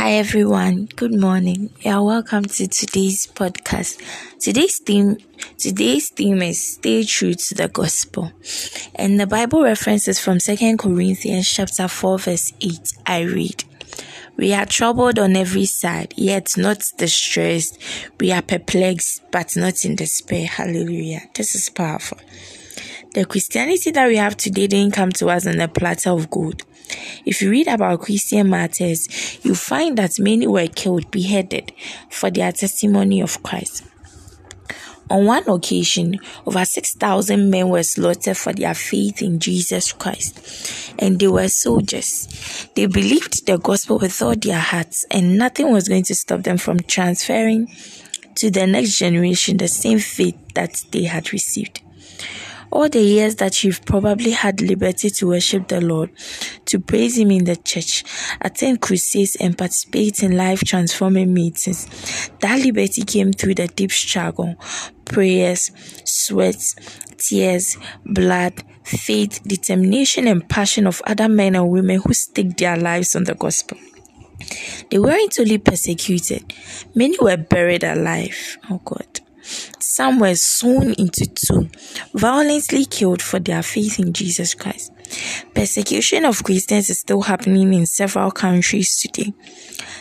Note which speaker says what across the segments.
Speaker 1: Hi everyone, good morning. Yeah, welcome to today's podcast. Today's theme today's theme is stay true to the gospel. And the Bible references from 2 Corinthians chapter 4 verse 8. I read we are troubled on every side, yet not distressed. We are perplexed, but not in despair. Hallelujah. This is powerful. The Christianity that we have today didn't come to us on a platter of gold. If you read about Christian martyrs, you find that many were killed, beheaded for their testimony of Christ. On one occasion, over 6,000 men were slaughtered for their faith in Jesus Christ. And they were soldiers. They believed the gospel with all their hearts, and nothing was going to stop them from transferring to the next generation the same faith that they had received all the years that you've probably had liberty to worship the Lord, to praise Him in the church, attend crusades, and participate in life transforming meetings. That liberty came through the deep struggle, prayers, sweat, tears, blood, faith, determination, and passion of other men and women who staked their lives on the gospel. They weren't only persecuted, many were buried alive. Oh God. Some were sewn into two, violently killed for their faith in Jesus Christ. Persecution of Christians is still happening in several countries today.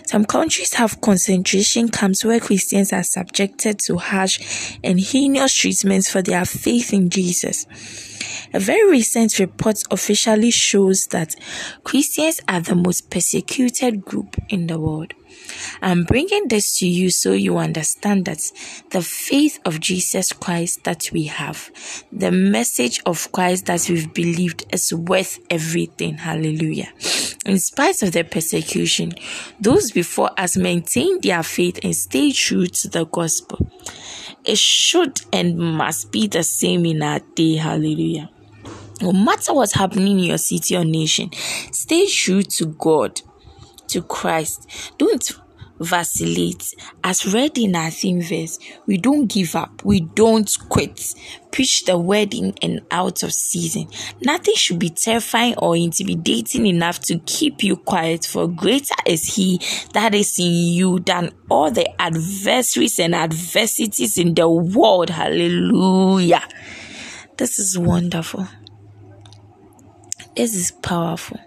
Speaker 1: Some countries have concentration camps where Christians are subjected to harsh and heinous treatments for their faith in Jesus. A very recent report officially shows that Christians are the most persecuted group in the world. I'm bringing this to you so you understand that the faith of Jesus Christ that we have, the message of Christ that we've believed is worth everything. Hallelujah. In spite of the persecution, those before us maintained their faith and stayed true to the gospel. It should and must be the same in our day. Hallelujah. No matter what's happening in your city or nation, stay true to God to Christ. Don't vacillate. As read in our theme verse, we don't give up, we don't quit. Preach the word in and out of season. Nothing should be terrifying or intimidating enough to keep you quiet, for greater is He that is in you than all the adversaries and adversities in the world. Hallelujah. This is wonderful. This is powerful.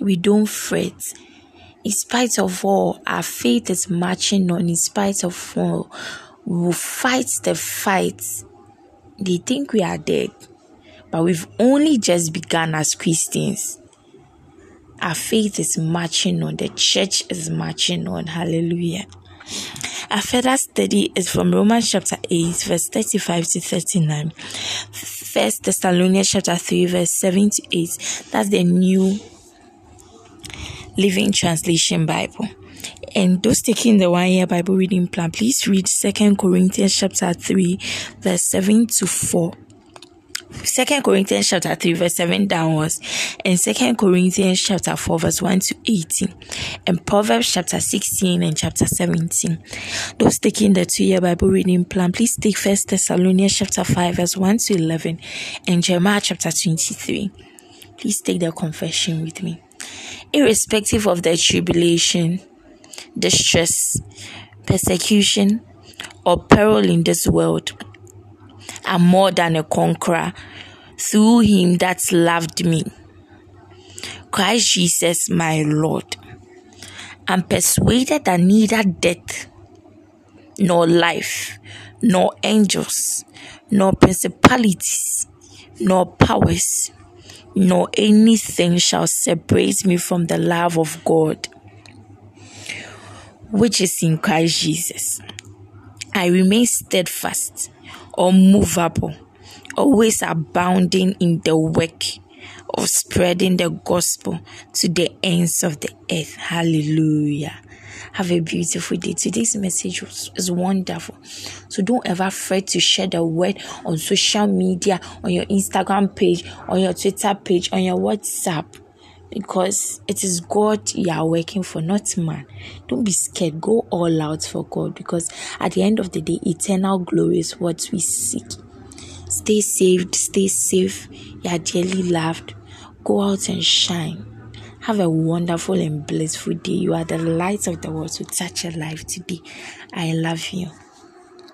Speaker 1: We don't fret in spite of all, our faith is marching on. In spite of all, we will fight the fight. They think we are dead, but we've only just begun as Christians. Our faith is marching on. The church is marching on. Hallelujah. Our further study is from Romans chapter 8, verse 35 to 39. First Thessalonians chapter 3, verse 7 to 8. That's the new Living Translation Bible. And those taking the one year Bible reading plan, please read Second Corinthians chapter 3, verse 7 to 4. Second Corinthians chapter 3 verse 7 downwards and Second Corinthians chapter 4 verse 1 to 18 and Proverbs chapter 16 and chapter 17. Those taking the two-year Bible reading plan, please take First Thessalonians chapter 5 verse 1 to 11 and Jeremiah chapter 23. Please take the confession with me irrespective of the tribulation, distress, persecution, or peril in this world. I'm more than a conqueror through him that loved me. Christ Jesus, my Lord. I'm persuaded that neither death, nor life, nor angels, nor principalities, nor powers nor anything shall separate me from the love of God, which is in Christ Jesus. I remain steadfast, unmovable, always abounding in the work of spreading the gospel to the ends of the earth. Hallelujah. Have a beautiful day. Today's message is wonderful. So don't ever fret to share the word on social media, on your Instagram page, on your Twitter page, on your WhatsApp. Because it is God you are working for, not man. Don't be scared. Go all out for God. Because at the end of the day, eternal glory is what we seek. Stay saved, stay safe. You are dearly loved. Go out and shine. Have a wonderful and blissful day. You are the light of the world, so touch your life today. I love you.